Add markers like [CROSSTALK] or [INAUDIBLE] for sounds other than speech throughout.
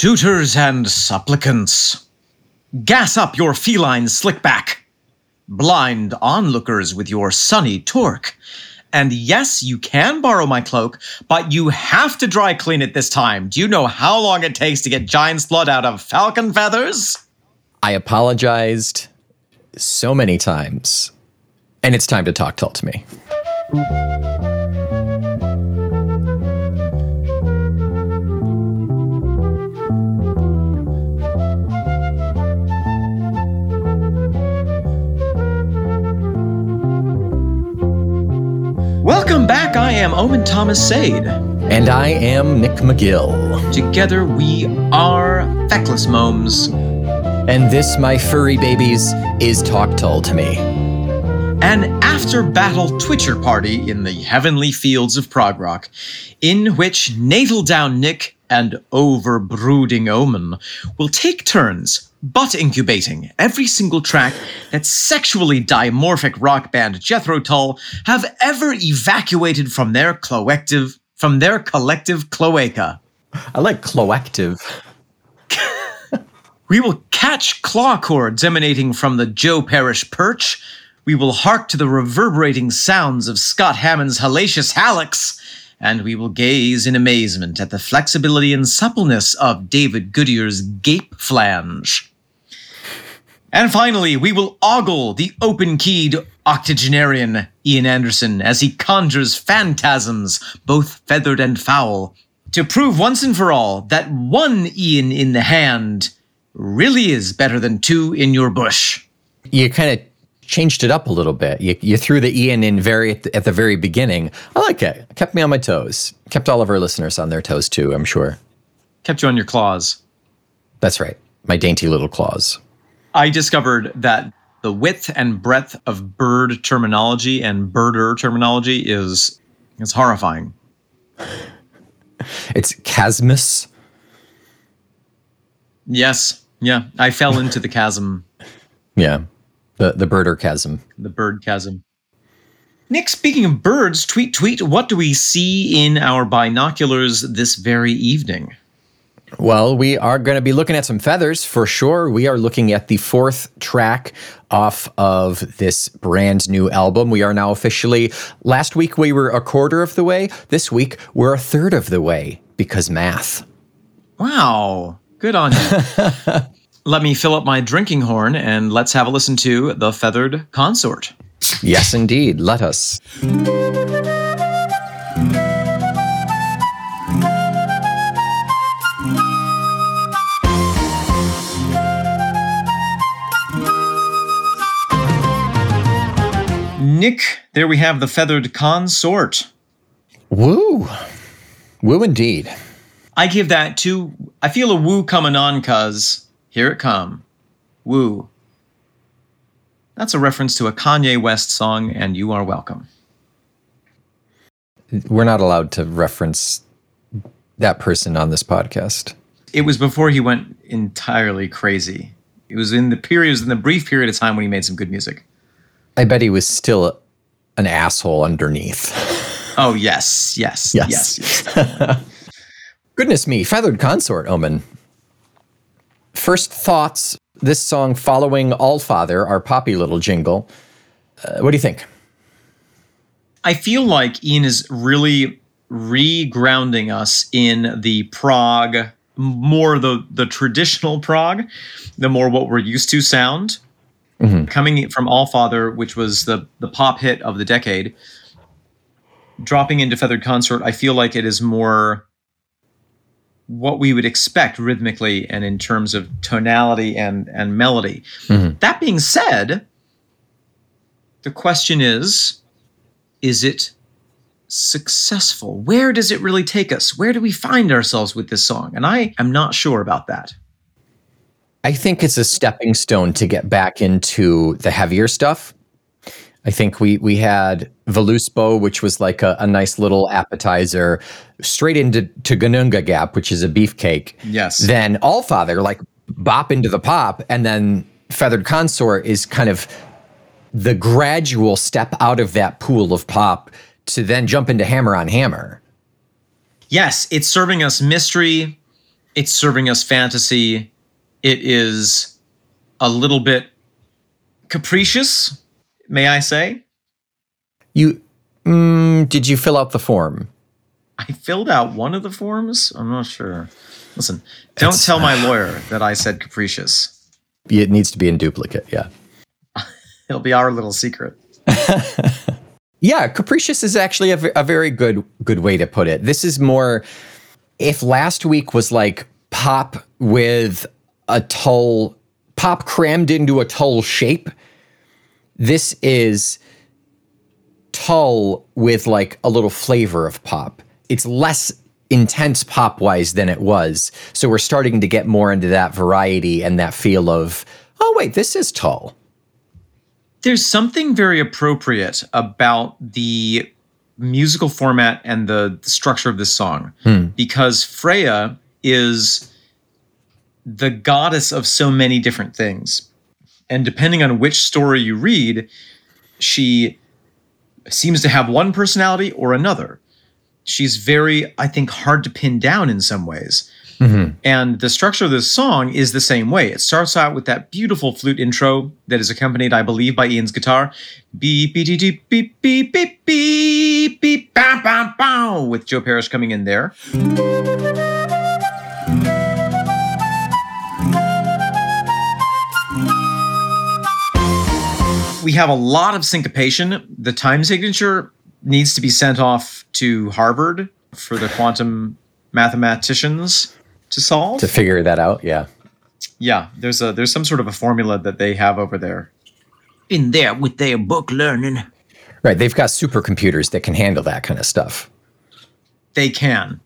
Suitors and supplicants, gas up your feline slickback. Blind onlookers with your sunny torque. And yes, you can borrow my cloak, but you have to dry clean it this time. Do you know how long it takes to get giant's blood out of falcon feathers? I apologized so many times, and it's time to talk Tull to me. Welcome back. I am Omen Thomas Sade. And I am Nick McGill. Together we are Feckless Momes. And this, my furry babies, is Talk Tull to Me. An after battle Twitcher party in the heavenly fields of prog rock, in which navel down Nick and over brooding Omen will take turns butt incubating every single track that sexually dimorphic rock band Jethro Tull have ever evacuated from their collective from their collective cloaca. I like collective. We will catch claw cords emanating from the Joe Parrish perch. We will hark to the reverberating sounds of Scott Hammond's hellacious hallux. And we will gaze in amazement at the flexibility and suppleness of David Goodier's gape flange. And finally, we will ogle the open keyed octogenarian Ian Anderson as he conjures phantasms, both feathered and foul, to prove once and for all that one Ian in the hand really is better than two in your bush. You kind of changed it up a little bit. You, you threw the Ian in very at the, at the very beginning. I like it. Kept me on my toes. Kept all of our listeners on their toes too, I'm sure. Kept you on your claws. That's right. My dainty little claws. I discovered that the width and breadth of bird terminology and birder terminology is is horrifying. [LAUGHS] It's chasmus. Yes, yeah, I fell into the chasm, Yeah. The the birder chasm. the bird chasm. Nick, speaking of birds, tweet tweet, what do we see in our binoculars this very evening? Well, we are going to be looking at some feathers for sure. We are looking at the fourth track off of this brand new album. We are now officially, last week we were a quarter of the way. This week we're a third of the way because math. Wow, good on you. [LAUGHS] Let me fill up my drinking horn and let's have a listen to The Feathered Consort. Yes, indeed. Let us. Nick, there we have The Feathered Consort. Woo. Woo indeed. I give that two. I feel a woo coming on, cuz here it come. Woo. That's a reference to a Kanye West song, and you are welcome. We're not allowed to reference that person on this podcast. It was before he went entirely crazy. It was in the period, it was in the brief period of time when he made some good music. I bet he was still an asshole underneath. [LAUGHS] Oh yes, yes, Yes. yes. yes. [LAUGHS] Goodness me, Feathered Consort, Omen. First thoughts this song following All Father, our poppy little jingle. Uh, what do you think? I feel like Ian is really re-grounding us in the prog, more the the traditional prog, the more what we're used to sound. Coming from All Father, which was the the pop hit of the decade, dropping into Feathered Consort, I feel like it is more what we would expect rhythmically and in terms of tonality and and melody. Mm-hmm. That being said, the question is is it successful? Where does it really take us? Where do we find ourselves with this song? And I am not sure about that. I think it's a stepping stone to get back into the heavier stuff. I think we we had Voluspo, which was like a, a nice little appetizer, straight into to Ginnungagap, which is a beefcake. Yes. Then All Father, like bop into the pop, and then Feathered Consort is kind of the gradual step out of that pool of pop to then jump into Hammer on Hammer. Yes, it's serving us mystery. it's serving us fantasy. It is a little bit capricious, may I say? You mm, did you fill out the form? I filled out one of the forms. I'm not sure. Listen, don't It's- tell my [SIGHS] lawyer that I said capricious. It needs to be in duplicate. Yeah. [LAUGHS] It'll be our little secret. [LAUGHS] Yeah, capricious is actually a, a very good good way to put it. This is more if last week was like pop with a tull pop crammed into a tull shape, this is Tull with like a little flavor of pop. It's less intense pop wise than it was. So we're starting to get more into that variety and that feel of, oh wait, this is Tull. There's something very appropriate about the musical format and the, the structure of this song hmm. because Freya is the goddess of so many different things. And depending on which story you read, she seems to have one personality or another. She's very, I think, hard to pin down in some ways. Mm-hmm. And the structure of this song is the same way. It starts out with that beautiful flute intro that is accompanied, I believe, by Ian's guitar. Beep, beep, beep, beep, beep, beep, beep, beep, beep, bow, bow, bow, with Joe Parrish coming in there. We have a lot of syncopation. The time signature needs to be sent off to Harvard for the quantum mathematicians to solve. To figure that out, yeah. Yeah, there's a there's some sort of a formula that they have over there. In there with their book learning. Right. They've got supercomputers that can handle that kind of stuff. They can.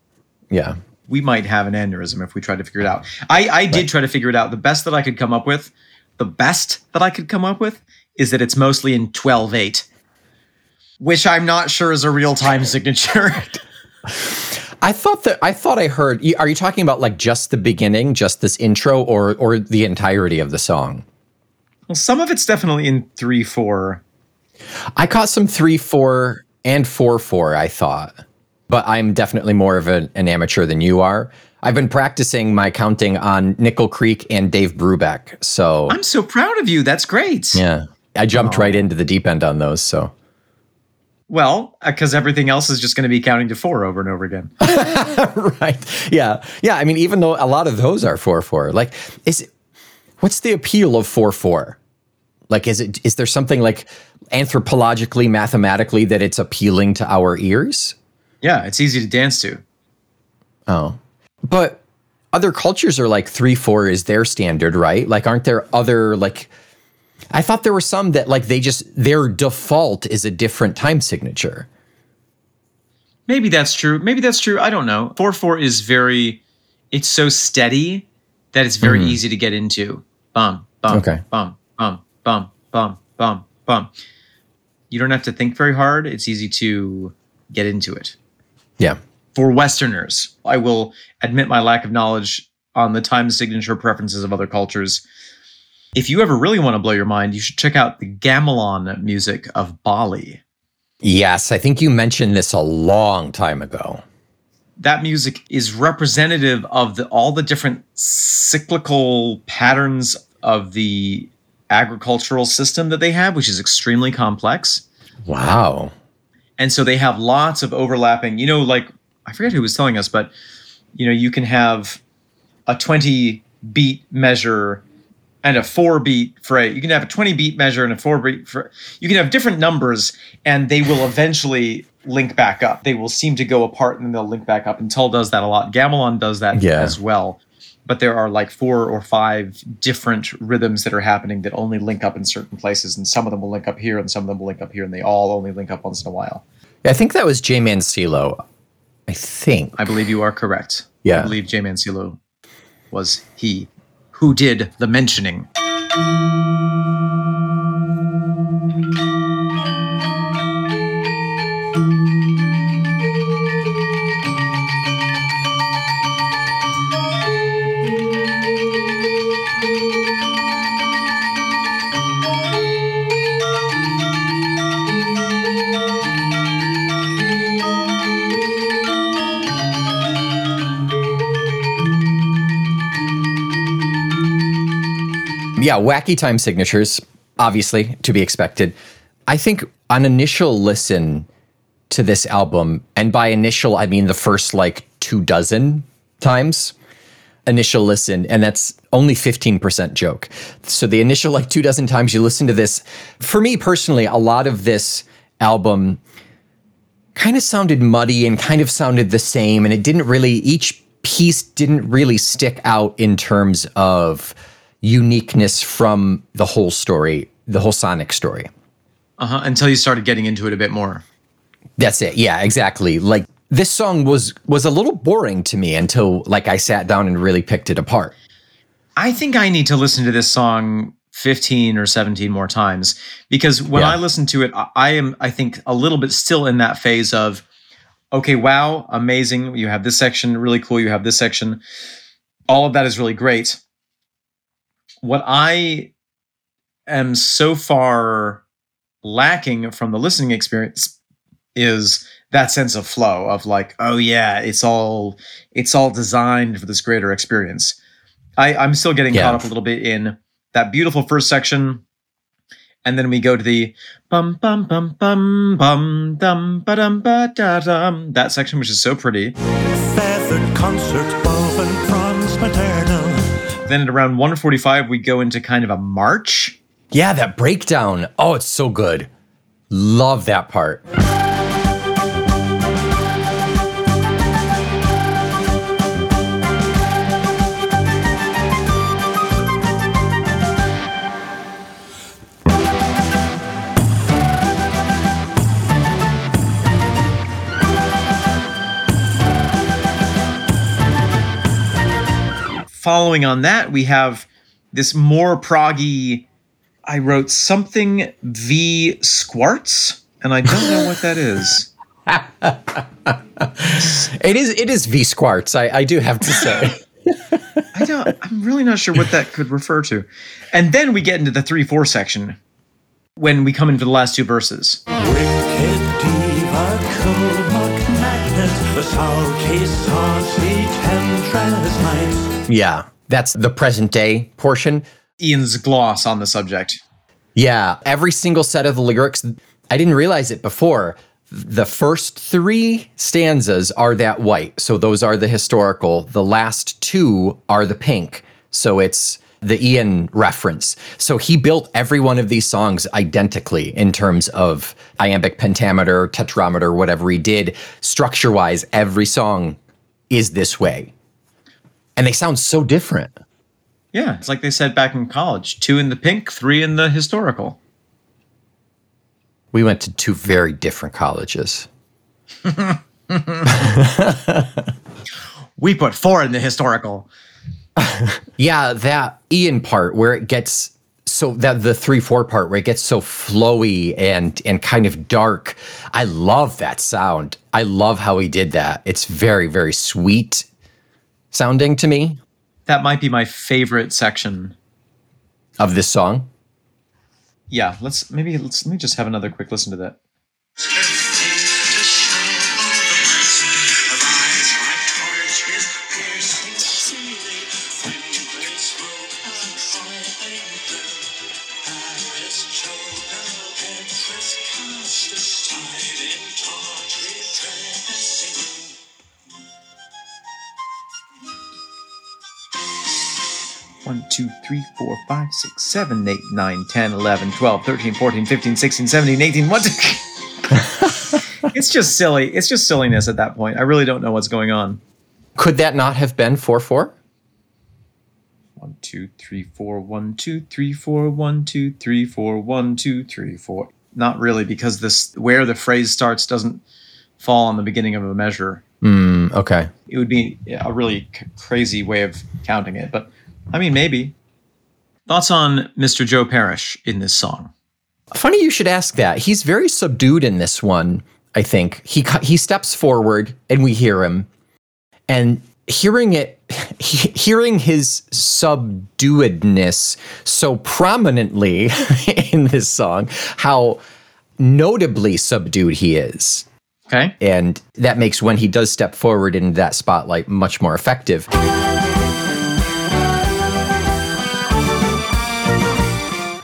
Yeah. We might have an aneurysm if we try to figure it out. I, I did try to figure it out. The best that I could come up with, the best that I could come up with, is that it's mostly in 12-8. Which I'm not sure is a real time signature. [LAUGHS] I thought that I thought I heard are you talking about like just the beginning, just this intro or or the entirety of the song? well, some of it's definitely in 3-4. I caught some 3 4 and 4 4 I thought. But I'm definitely more of an, an amateur than you are. I've been practicing my counting on Nickel Creek and Dave Brubeck. So, I'm so proud of you. That's great. yeah. I jumped oh. right into the deep end on those, so. Well, uh, because everything else is just going to be counting to four over and over again. [LAUGHS] right. Yeah. Yeah. I mean, even though a lot of those are four four, like, is it, what's the appeal of four four? Like, is it is there something like anthropologically, mathematically that it's appealing to our ears? yeah, it's easy to dance to. Oh, but other cultures are like three four is their standard, right? Like, aren't there other like? I thought there were some that like they just their default is a different time signature. Maybe that's true. Maybe that's true. I don't know. 4 4 is very, it's so steady that it's very mm-hmm. easy to get into. Bum, bum, Okay. bum, bum, bum, bum, bum, bum. You don't have to think very hard. It's easy to get into it. Yeah. For Westerners, I will admit my lack of knowledge on the time signature preferences of other cultures. If you ever really want to blow your mind, you should check out the gamelan music of Bali. Yes, I think you mentioned this a long time ago. that music is representative of the all the different cyclical patterns of the agricultural system that they have, which is extremely complex. Wow. And so they have lots of overlapping, you know, like I forget who was telling us, but you know, you can have a 20 beat measure and a four beat a you can have a 20 beat measure and a four beat for you can have different numbers and they will eventually link back up. They will seem to go apart and then they'll link back up. And Tull does that a lot. Gamelan does that Yeah. as well. But there are like four or five different rhythms that are happening that only link up in certain places, and some of them will link up here, and some of them will link up here, and they all only link up once in a while. I think that was J Mancillo. I think. I believe you are correct. Yeah. I believe J Mancillo was he who did the mentioning. Yeah, wacky time signatures, obviously to be expected. I think on initial listen to this album, and by initial, I mean the first like two dozen times initial listen, and that's only 15% joke. So the initial like two dozen times you listen to this, for me personally, a lot of this album kind of sounded muddy and kind of sounded the same, and it didn't really, each piece didn't really stick out in terms of uniqueness from the whole story, the whole Sonic story. Uh-huh, until you started getting into it a bit more. That's it. Yeah, exactly. Like this song was was a little boring to me until like I sat down and really picked it apart. I think I need to listen to this song 15 or 17 more times because when Yeah. I listen to it, I- I am, I think, a little bit still in that phase of, okay, wow, amazing. You have this section, really cool. You have this section. All of that is really great. What I am so far lacking from the listening experience is that sense of flow of like, oh yeah, it's all it's all designed for this greater experience. I, I'm still getting Yeah. caught up a little bit in that beautiful first section. And then we go to the bum bum bum bum bum dum ba dum ba da dum that section, which is so pretty. Feathered consort of and Franz maternal. Then at around 145, we go into kind of a march. Yeah, that breakdown. Oh, it's so good. Love that part. Following on that, we have this more proggy. I wrote something V Squarts, and I don't know what that is. [LAUGHS] It is it is V Squarts, I, I do have to say. [LAUGHS] I don't. I'm really not sure what that could refer to. And then we get into the three four section when we come into the last two verses. Wicked diva, cold mock the sulky, saucy temptress nights. Yeah. That's the present day portion. Ian's gloss on the subject. Yeah, every single set of the lyrics, I didn't realize it before. The first three stanzas are that white. So those are the historical. The last two are the pink. So it's the Ian reference. So he built every one of these songs identically in terms of iambic pentameter, tetrameter, whatever he did. Structure wise, every song is this way. And they sound so different. Yeah, it's like they said back in college: two in the pink, three in the historical. We went to two very different colleges. [LAUGHS] We put four in the historical. [LAUGHS] Yeah, that Ian part where it gets so that the three four part where it gets so flowy and and kind of dark. I love that sound. I love how he did that. It's very very sweet sounding to me That might be my favorite section. of this song. Yeah, let's maybe let's let me just have another quick listen to that. One, two, three, four, five, six, seven, eight, nine, 10, 11, 12, 13, 14, 15, 16, 17, 18. What? [LAUGHS] it's just silly. It's just silliness at that point. I really don't know what's going on. Could that not have been four four? One, two, three, four, one, two, three, four, one, two, three, four, one, two, three, four. Not really, because this where the phrase starts doesn't fall on the beginning of a measure. Mm, okay. It would be a really c- crazy way of counting it, but I mean, maybe. Thoughts on Mr. Joe Parrish in this song? Funny you should ask that. He's very subdued in this one. I think he he steps forward and we hear him, and hearing it, [LAUGHS] he, hearing his subduedness so prominently [LAUGHS] in this song, how notably subdued he is, Okay. and that makes when he does step forward in that spotlight much more effective.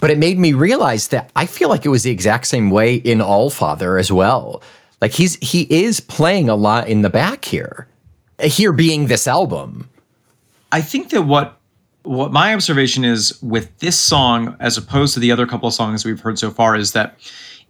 But it made me realize that I feel like it was the exact same way in All Father as well. Like he's he is playing a lot in the back here. Here being this album. I think that what what my observation is with this song as opposed to the other couple of songs we've heard so far is that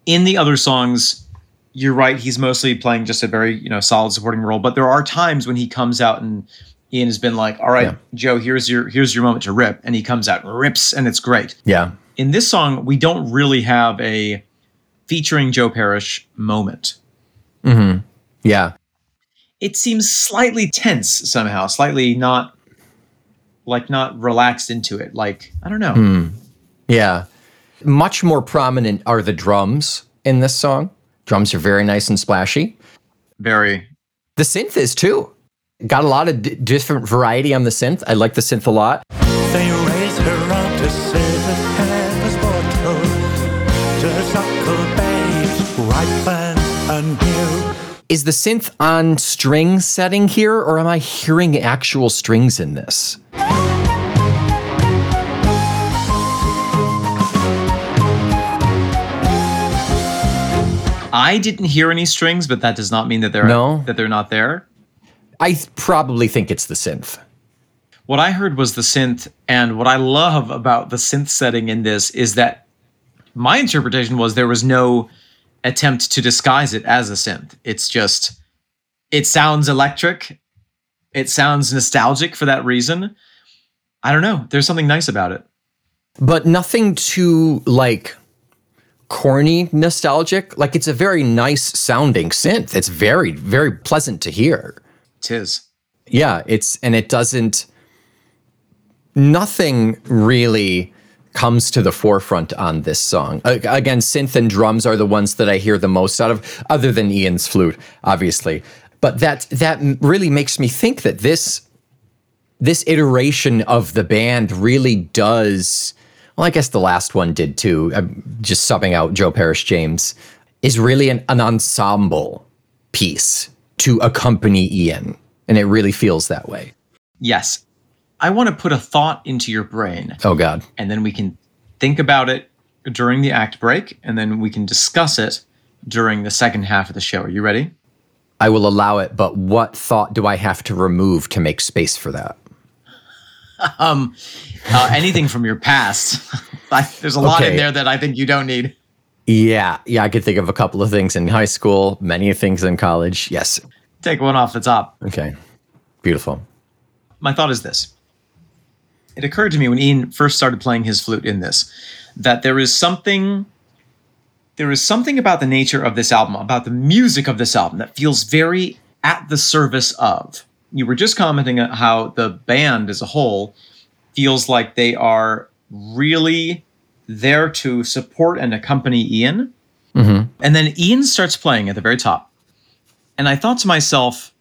in the other songs you're right he's mostly playing just a very you know solid supporting role but there are times when he comes out and Ian has been like all right Yeah. Joe here's your here's your moment to rip and he comes out and rips and it's great Yeah. In this song we don't really have a featuring Joe Parrish moment mm-hmm. Yeah. it seems slightly tense somehow slightly not like not relaxed into it like I don't know hmm. Yeah. Much more prominent are the drums in this song. Drums are very nice and splashy. very The synth is too. Got a lot of d- different variety on the synth. I like the synth a lot. Is the synth on string setting here, or am I hearing actual strings in this? I didn't hear any strings, but that does not mean that they're No. that they're not there. I th- probably think it's the synth. What I heard was the synth, and what I love about the synth setting in this is that my interpretation was there was no attempt to disguise it as a synth. It's just it sounds electric. It sounds nostalgic for that reason. I don't know. There's something nice about it. but nothing too like corny nostalgic like it's a very nice sounding synth it's very very pleasant to hear Tis. yeah it's and it doesn't nothing really comes to the forefront on this song. Again synth and drums are the ones that i hear the most out of other than ian's flute obviously. But that that really makes me think that this this iteration of the band really does well i guess the last one did too I'm just subbing out joe parrish james is really an, an ensemble piece to accompany ian. And it really feels that way. Yes. I want to put a thought into your brain. oh god and then we can think about it during the act break, and then we can discuss it during the second half of the show. Are you ready? i will allow it but what thought do i have to remove to make space for that [LAUGHS] Uh, anything from your past. [LAUGHS] I, there's a lot in there that I think you don't need. yeah yeah i could think of a couple of things in high school many things in college yes Take one off the top. okay beautiful My thought is this. It occurred to me when Ian first started playing his flute in this that there is something there is something about the nature of this album, about the music of this album that feels very at the service of. You were just commenting on how the band as a whole feels like they are really there to support and accompany Ian. Mm-hmm. And then Ian starts playing at the very top. And I thought to myself,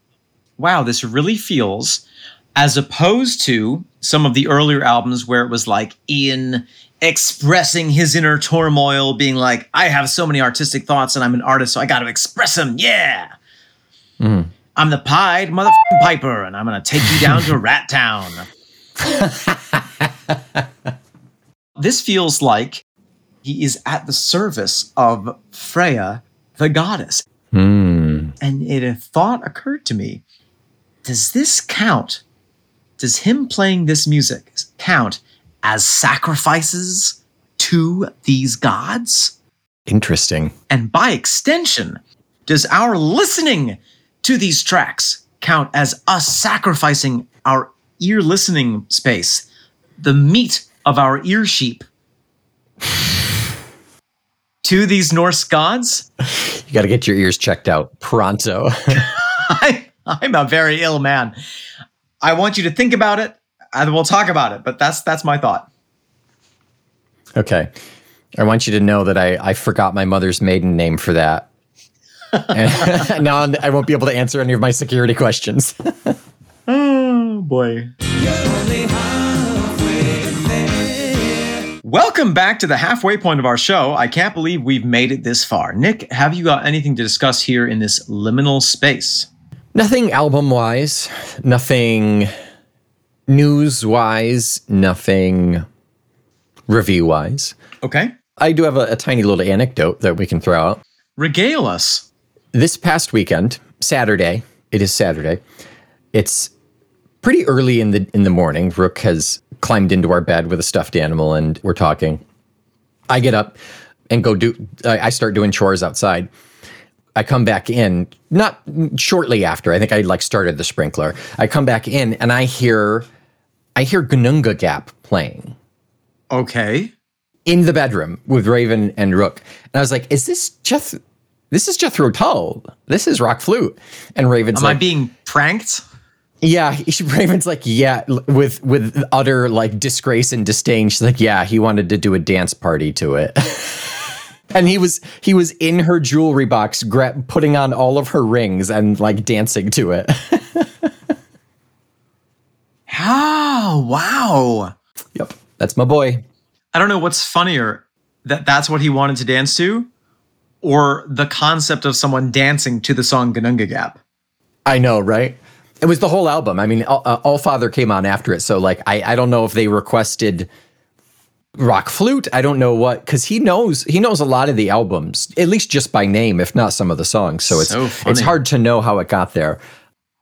wow, this really feels as opposed to some of the earlier albums where it was like Ian expressing his inner turmoil, being like, I have so many artistic thoughts and I'm an artist, so I got to express them. Yeah. Mm-hmm. I'm the pied motherfucking piper and I'm going to take you down to [LAUGHS] Rat Town. this feels like he is at the service of Freya, the goddess. Hmm. And it, a thought occurred to me does this count? Does him playing this music count as sacrifices to these gods? interesting And by extension, does our listening to these tracks count as us sacrificing our ear listening space, the meat of our ear sheep, to these Norse gods? you got to get your ears checked out pronto I, [LAUGHS] I'm a very ill man. I want you to think about it, and we'll talk about it. But that's that's my thought. Okay. I want you to know that I, I forgot my mother's maiden name for that. And [LAUGHS] now I won't be able to answer any of my security questions. [LAUGHS] Oh boy. Welcome back to the halfway point of our show. I can't believe we've made it this far. Nick, have you got anything to discuss here in this liminal space? Nothing album wise, nothing news wise, nothing review wise. Okay. I do have a, a tiny little anecdote that we can throw out. Regale us. This past weekend, Saturday, it is Saturday. It's pretty early in the in the morning. Rook has climbed into our bed with a stuffed animal, and we're talking. I get up and go do. I I start doing chores outside. I come back in, not shortly after. I think I like started the sprinkler. I come back in and I hear, I hear Ginnungagap playing Okay. in the bedroom with Raven and Rook. And I was like, is this Jeth? This is Jethro Tull. This is rock flute. And Raven's Am I being pranked? yeah. [LAUGHS] Raven's like, yeah, with with utter like disgrace and disdain. She's like, yeah, he wanted to do a dance party to it. [LAUGHS] and he was he was in her jewelry box, gra- putting on all of her rings and like dancing to it. Oh, [LAUGHS] wow. yep, that's my boy. I don't know what's funnier that that's what he wanted to dance to or the concept of someone dancing to the song Ginnungagap. I know, right? It was the whole album. I mean, All, uh, All Father came on after it, so like, I I don't know if they requested rock flute. I don't know what because he knows he knows a lot of the albums, at least just by name, if not some of the songs. So it's So it's hard to know how it got there.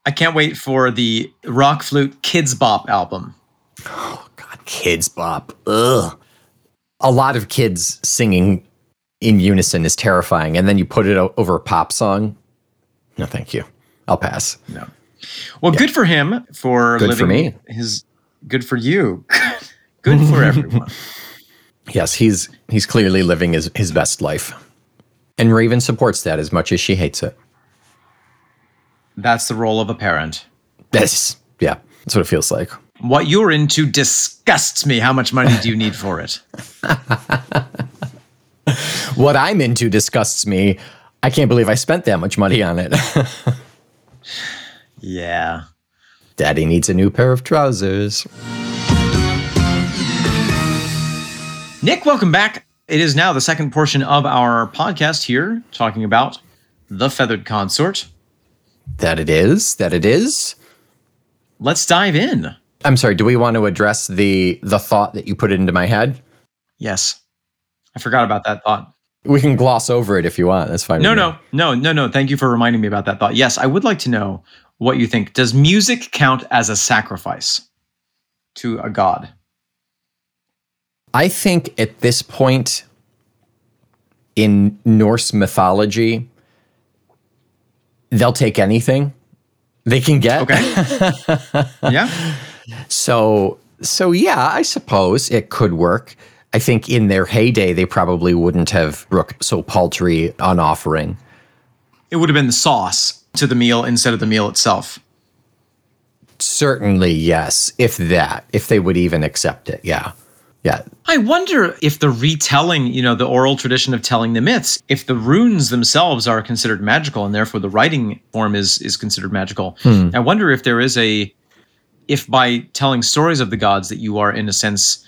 I can't wait for the Rock Flute Kidz Bop album. Oh God, Kidz Bop. Ugh. A lot of kids singing in unison is terrifying, and then you put it over a pop song. No, thank you. I'll pass. No. Well, good for him for Good living for me. his good for you. [LAUGHS] good for [LAUGHS] everyone. Yes, he's he's clearly living his, his best life. And Raven supports that as much as she hates it. That's the role of a parent. That's yeah, that's what it feels like. What you're into disgusts me. How much money do you need for it? [LAUGHS] What I'm into disgusts me. I can't believe I spent that much money on it. [LAUGHS] Yeah. Daddy needs a new pair of trousers. Nick, welcome back. It is now the second portion of our podcast here, talking about the feathered consort. That it is. That it is. Let's dive in. I'm sorry. Do we want to address the the thought that you put into my head? Yes. I forgot about that thought. We can gloss over it if you want. That's fine. No, no, no, no, no. Thank you for reminding me about that thought. Yes, I would like to know what you think. Does music count as a sacrifice to a god? I think at this point in Norse mythology, they'll take anything they can get. Okay. [LAUGHS] yeah. So, so yeah, I suppose it could work. I think in their heyday, they probably wouldn't have Rook so paltry on offering. It would have been the sauce to the meal instead of the meal itself. Certainly, yes, if that, if they would even accept it. Yeah. Yeah. I wonder if the retelling, you know, the oral tradition of telling the myths, if the runes themselves are considered magical and therefore the writing form is is considered magical. I wonder if there is a if by telling stories of the gods that you are in a sense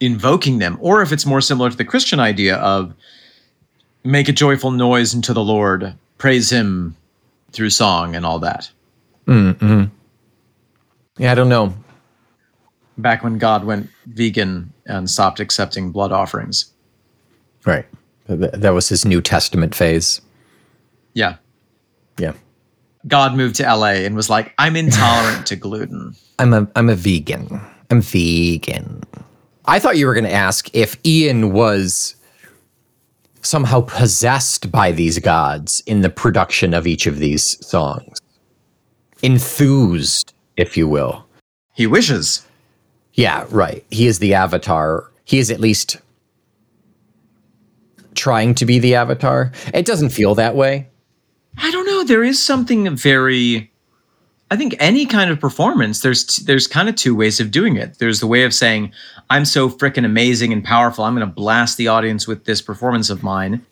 invoking them or if it's more similar to the Christian idea of make a joyful noise unto the Lord, praise him through song and all that. Mhm. Yeah. I don't know. Back when God went vegan and stopped accepting blood offerings. Right. Th- That was his New Testament phase. Yeah. Yeah. God moved to LA and was like, I'm intolerant to gluten. [LAUGHS] I'm a I'm a vegan. I'm vegan. I thought you were going to ask if Ian was somehow possessed by these gods in the production of each of these songs. Enthused, if you will. He wishes. Yeah, right. He is the avatar. He is at least trying to be the avatar. It doesn't feel that way. I don't know. There is something very. I think any kind of performance, there's there's kind of two ways of doing it. There's the way of saying, "I'm so freaking amazing and powerful. I'm going to blast the audience with this performance of mine,"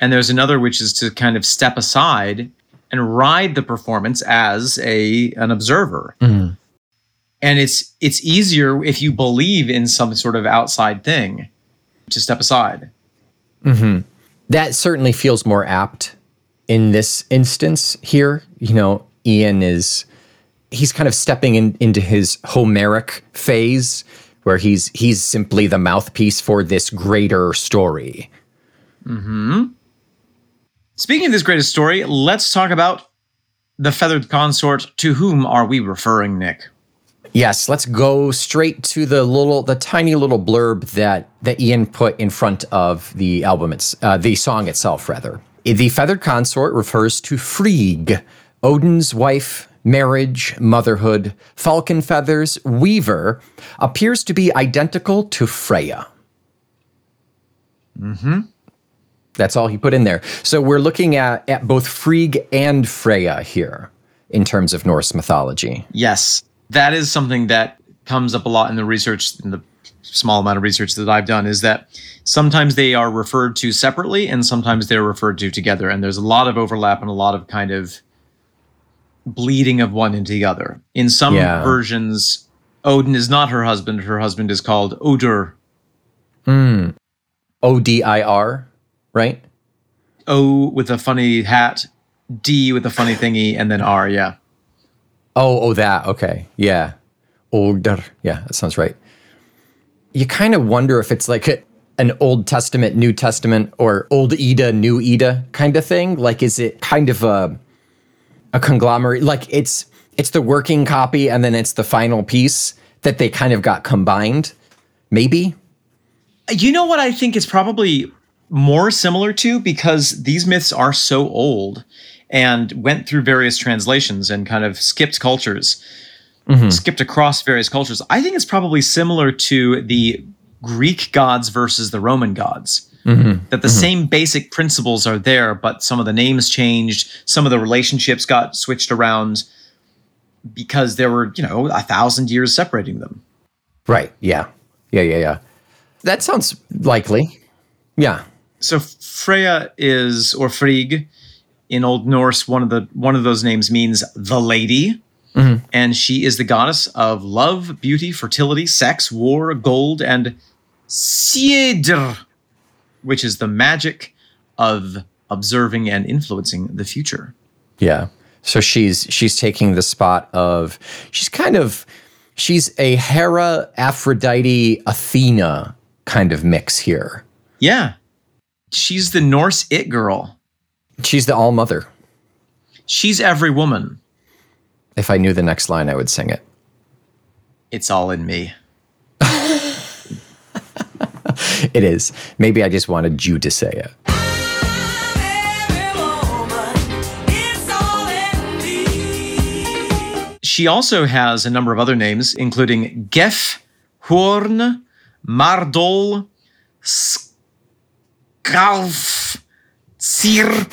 and there's another which is to kind of step aside and ride the performance as a an observer. Mm-hmm. And it's it's easier if you believe in some sort of outside thing to step aside. that certainly feels more apt in this instance here. You know, Ian is he's kind of stepping in, into his Homeric phase where he's he's simply the mouthpiece for this greater story. mm-hmm Speaking of this greatest story, let's talk about the feathered consort. To whom are we referring, Nick? Yes, let's go straight to the little, the tiny little blurb that that Ian put in front of the album. It's uh, the song itself, rather. The feathered consort refers to Frigg, Odin's wife, marriage, motherhood, falcon feathers, weaver, appears to be identical to Freya. Mm-hmm. That's all he put in there. So we're looking at at both Frigg and Freya here in terms of Norse mythology. Yes, that is something that comes up a lot in the research, in the small amount of research that I've done, is that sometimes they are referred to separately and sometimes they're referred to together. And there's a lot of overlap and a lot of kind of bleeding of one into the other. In some Yeah. versions, Odin is not her husband. Her husband is called Odur. Hmm. O D I R, right? O with a funny hat, D with a funny thingy, and then R, yeah. Oh, oh, that. Okay. Yeah. Older. Yeah, that sounds right. You kind of wonder if it's like a, an Old Testament, New Testament, or Old Edda, New Edda kind of thing. Like, is it kind of a a conglomerate? Like, it's it's the working copy, and then it's the final piece that they kind of got combined. Maybe. You know what I think is probably more similar to because these myths are so old and went through various translations and kind of skipped cultures, mm-hmm. skipped across various cultures. I think it's probably similar to the Greek gods versus the Roman gods. Mm-hmm. That the mm-hmm. same basic principles are there, but some of the names changed, some of the relationships got switched around because there were, you know, a thousand years separating them. Right. Yeah. Yeah. Yeah. Yeah. That sounds likely. Yeah. so Freya is or Frigg in Old Norse. One of the one of those names means the lady, mm-hmm. and she is the goddess of love, beauty, fertility, sex, war, gold, and Seidr, which is the magic of observing and influencing the future. Yeah. So she's she's taking the spot of she's kind of she's a Hera, Aphrodite, Athena kind of mix here. Yeah, she's the Norse it girl. She's the all mother. She's every woman. If I knew the next line, I would sing it. It's all in me. It is. Maybe I just wanted you to say it. She also has a number of other names, including Gef, Horn, Mardol, Skalf, Sir,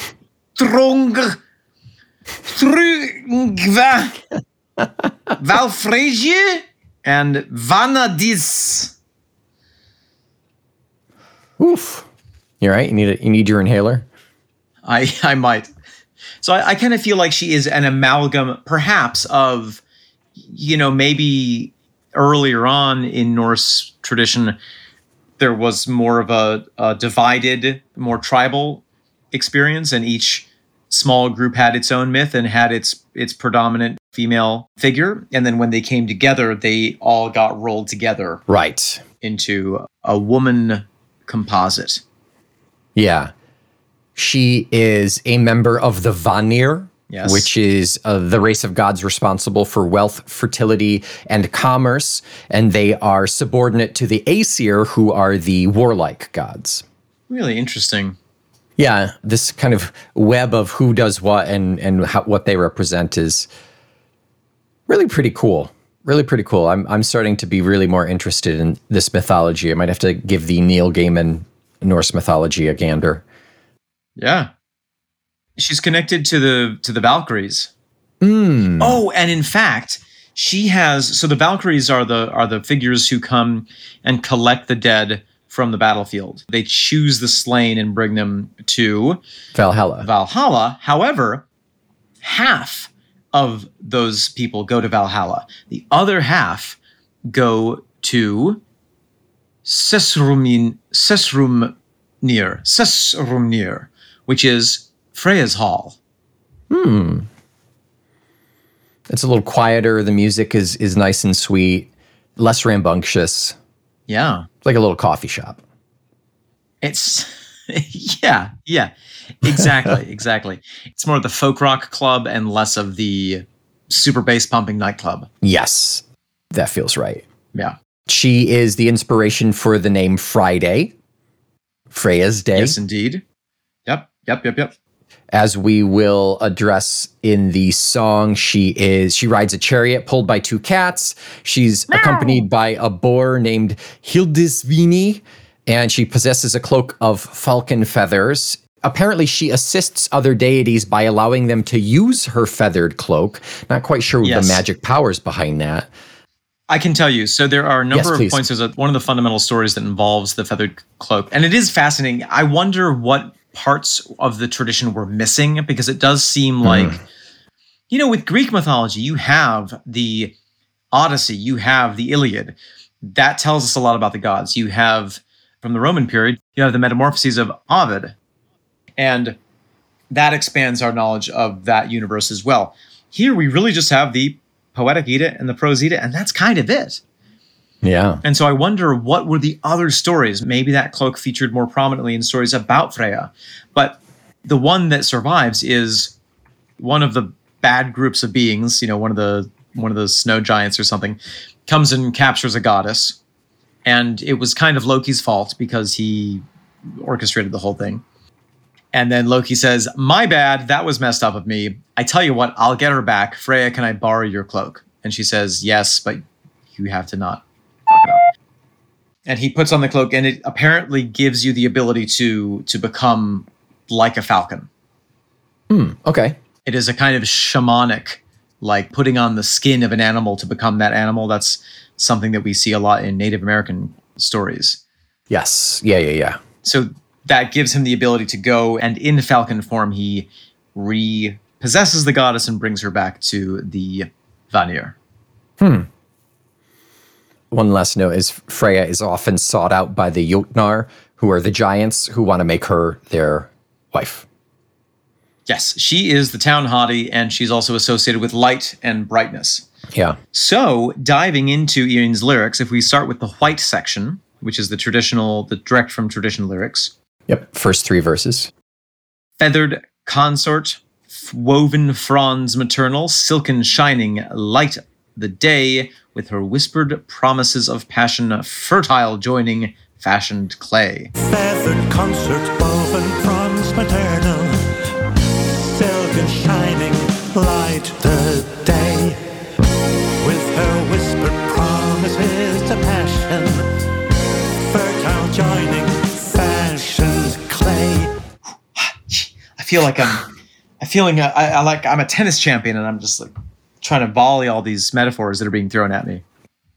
Trong, Trungva, Valfreyja, and Vanadis. Oof. You all right? You need a, you need your inhaler. I I might. So I, I kind of feel like she is an amalgam, perhaps, of you know maybe earlier on in Norse tradition there was more of a, a divided, more tribal experience, and each small group had its own myth and had its its predominant female figure. And then when they came together, they all got rolled together Right. into a woman composite. Yeah. She is a member of the Vanir, Yes. which is uh, the race of gods responsible for wealth, fertility, and commerce. And they are subordinate to the Aesir, who are the warlike gods. Really interesting. Yeah, this kind of web of who does what and and how, what they represent is really pretty cool. Really pretty cool. I'm I'm starting to be really more interested in this mythology. I might have to give the Neil Gaiman Norse mythology a gander. Yeah. She's connected to the to the Valkyries. Hmm. Oh, and in fact, she has so the Valkyries are the are the figures who come and collect the dead from the battlefield. They choose the slain and bring them to Valhalla. Valhalla. However, half of those people go to Valhalla. The other half go to Sesrumin Sesrumnir, Sesrumnir, which is Freya's Hall. Hmm. It's a little quieter. The music is is nice and sweet, less rambunctious. Yeah. It's like a little coffee shop. It's [LAUGHS] yeah, yeah. Exactly, [LAUGHS] exactly. It's more of the folk rock club and less of the super bass pumping nightclub. Yes, that feels right. Yeah. She is the inspiration for the name Friday, Freya's Day. Yes, indeed. Yep, yep, yep, yep. As we will address in the song she is she rides a chariot pulled by two cats she's accompanied by a boar named hildisvini and she possesses a cloak of falcon feathers apparently she assists other deities by allowing them to use her feathered cloak not quite sure Yes. the magic powers behind that I can tell you. So there are a number Yes, of please. points. There's a, one of the fundamental stories that involves the feathered cloak, and it is fascinating. I wonder what parts of the tradition were missing because it does seem Hmm. like, you know, with Greek mythology, you have the Odyssey, you have the Iliad. That tells us a lot about the gods. You have from the Roman period, you have the Metamorphoses of Ovid, and that expands our knowledge of that universe as well. Here, we really just have the Poetic Edda and the Prose Edda, and that's kind of it. Yeah And so I wonder what were the other stories? Maybe that cloak featured more prominently in stories about Freya. But the one that survives is one of the bad groups of beings, you know, one of the one of the snow giants or something, comes and captures a goddess. And it was kind of Loki's fault because he orchestrated the whole thing. And then Loki says, My bad, that was messed up of me. I tell you what, I'll get her back. Freya, can I borrow your cloak? And she says, Yes, but you have to not. And he puts on the cloak, and it apparently gives you the ability to to become like a falcon. Hmm, okay It is a kind of shamanic, like putting on the skin of an animal to become that animal. That's something that we see a lot in Native American stories. yes yeah yeah yeah So that gives him the ability to go, and in falcon form, he repossesses the goddess and brings her back to the Vanir. Hmm. One last note is Freya is often sought out by the Jotnar, who are the giants who want to make her their wife. Yes, she is the town hottie, and she's also associated with light and brightness. Yeah. So, diving into Ian's lyrics, if we start with the white section, which is the traditional, the direct from tradition lyrics, Yep. First three verses. feathered consort, woven fronds maternal, silken shining, light the day, with her whispered promises of passion, fertile joining, fashioned clay. Feathered consort woven bronze maternal, silk and shining, light the day. With her whispered promises to passion, fertile joining, fashioned clay. I feel like I'm, I'm feeling I, I like I'm a tennis champion, and I'm just like trying to volley all these metaphors that are being thrown at me.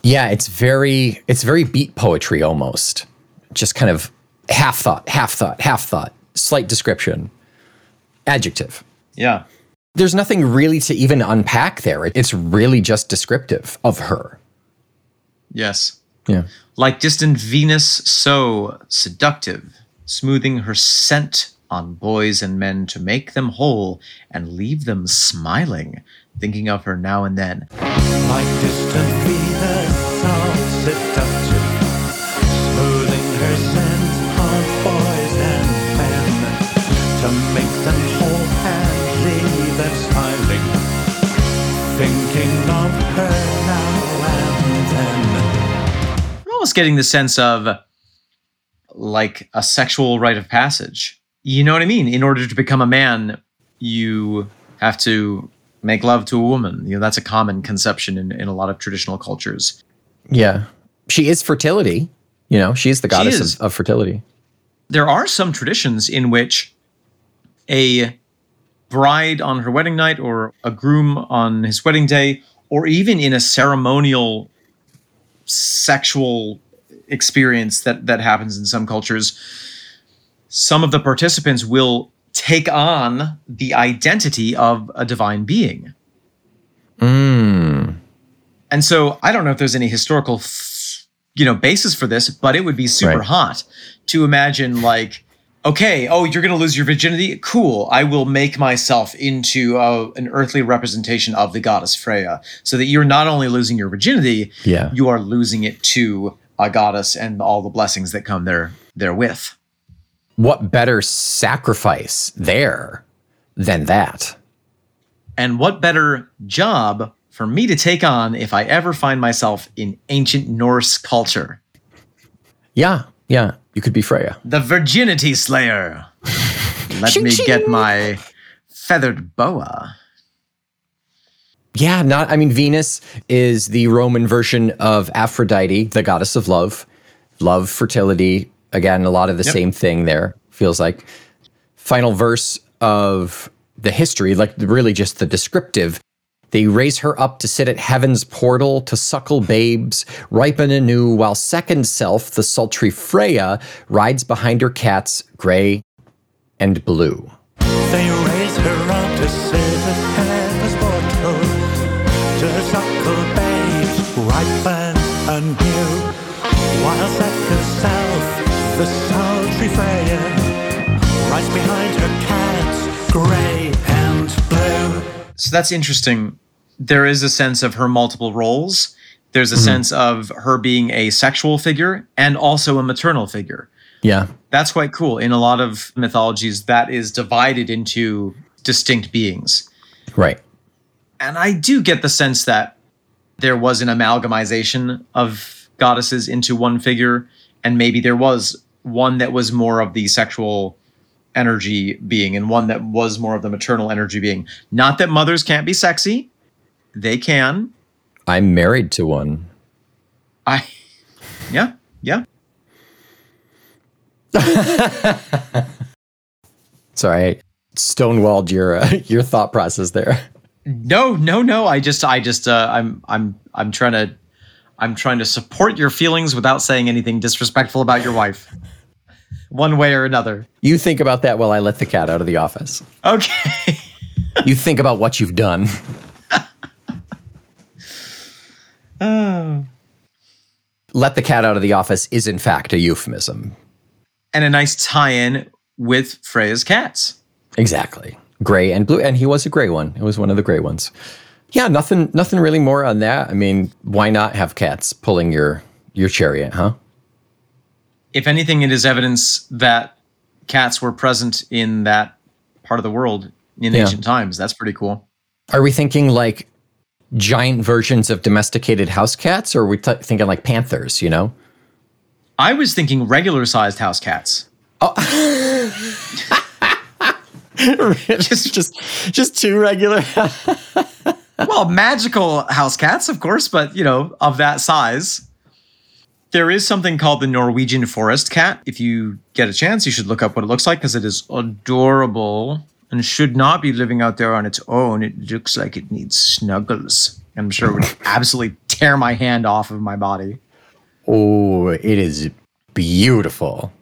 Yeah, it's very it's very beat poetry almost. Just kind of half thought, half thought, half thought, slight description. Adjective. Yeah. There's nothing really to even unpack there. It's really just descriptive of her. Yes. Yeah. Like distant Venus, so seductive, smoothing her scent on boys and men to make them whole and leave them smiling, thinking of her now and then. Like distant Venus, smoothing her on boys and men to make them whole and leave them smiling, thinking of her now and then. I'm almost getting the sense of like a sexual rite of passage. You know what I mean? In order to become a man, you have to make love to a woman. You know, that's a common conception in, in a lot of traditional cultures. Yeah. She is fertility. You know, she is the goddess is. of, of fertility. there are some traditions in which a bride on her wedding night or a groom on his wedding day or even in a ceremonial sexual experience that that happens in some cultures some of the participants will take on the identity of a divine being Mm. and so I don't know if there's any historical, you know, basis for this, but it would be super Right. hot to imagine like, okay, oh, you're going to lose your virginity. Cool. I will make myself into a, an earthly representation of the goddess Freya, so that you're not only losing your virginity, Yeah. you are losing it to a goddess and all the blessings that come there therewith. What better sacrifice there than that? And what better job for me to take on if I ever find myself in ancient Norse culture? Yeah, yeah. You could be Freya. The Virginity Slayer. Let me get my feathered boa. Yeah, not. I mean, Venus is the Roman version of Aphrodite, the goddess of love, love, fertility. Again, a lot of the Yep. same thing there. Feels like final verse of the history, like really just the descriptive. They raise her up to sit at heaven's portal to suckle babes, ripen anew, while second self, the sultry Freya, rides behind her cats, gray and blue. They raise her up to sit at heaven's portal to suckle babes, ripen anew. While second self, the sultry Freya, rides behind her cats, grey and blue. So that's interesting. There is a sense of her multiple roles. There's a mm-hmm. sense of her being a sexual figure and also a maternal figure. Yeah. That's quite cool. In a lot of mythologies, that is divided into distinct beings. Right. And I do get the sense that there was an amalgamization of goddesses into one figure, and maybe there was one that was more of the sexual energy being and one that was more of the maternal energy being. Not that mothers can't be sexy, they can. I'm married to one. I, yeah, yeah. [LAUGHS] Sorry, I stonewalled your uh, [LAUGHS] your thought process there. No, no, no. I just, I just, uh, I'm, I'm, I'm trying to, I'm trying to support your feelings without saying anything disrespectful about your wife, one way or another. You think about that while I let the cat out of the office. Okay. You think about what you've done. [LAUGHS] oh. Let the cat out of the office is in fact a euphemism. and a nice tie-in with Freya's cats. Exactly. Gray and blue, and he was a gray one. It was one of the gray ones. Yeah, nothing, nothing really more on that. I mean, why not have cats pulling your your chariot, huh? If anything, it is evidence that cats were present in that part of the world in Yeah. ancient times. That's pretty cool. Are we thinking like giant versions of domesticated house cats, or are we t- thinking like panthers? You know? I was thinking regular-sized house cats. Oh. [LAUGHS] just, just, just two regular. [LAUGHS] well, magical house cats, of course, but you know, of that size. There is something called the Norwegian forest cat. If you get a chance, you should look up what it looks like because it is adorable and should not be living out there on its own. It looks like it needs snuggles. I'm sure it would absolutely tear my hand off of my body. oh, it is beautiful,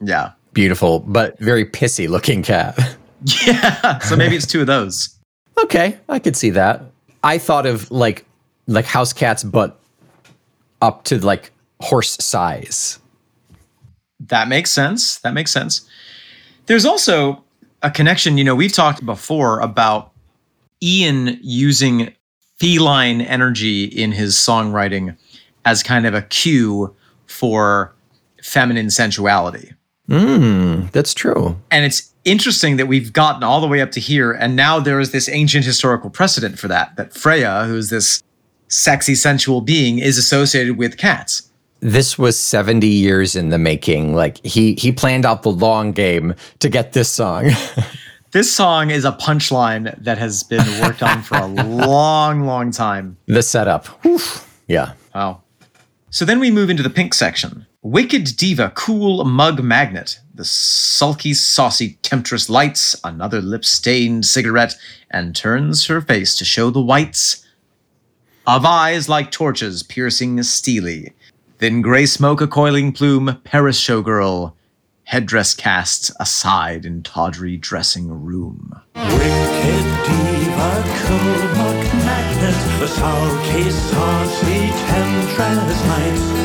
Yeah. beautiful, but very pissy looking cat. [LAUGHS] Yeah. So maybe it's two of those. Okay, I could see that. I thought of like like house cats, but up to like horse size. That makes sense. That makes sense. There's also a connection. You know, we've talked before about Ian using feline energy in his songwriting as kind of a cue for feminine sensuality. Mm, that's true. And it's interesting that we've gotten all the way up to here, and now there is this ancient historical precedent for that. That Freya, who's this sexy, sensual being, is associated with cats. This was 70 years in the making. Like he he planned out the long game to get this song. [LAUGHS] This song is a punchline that has been worked on for a [LAUGHS] long, long time. the setup. Whew. Yeah. Wow. So then we move into the pink section. Wicked diva, cool mug magnet. The sulky, saucy temptress lights another lip stained cigarette and turns her face to show the whites of eyes like torches piercing steely. Then gray smoke a coiling plume, Paris showgirl. Headdress casts aside in tawdry dressing room. Wicked diva, mug magnet, the sulky, saucy, temptress lights.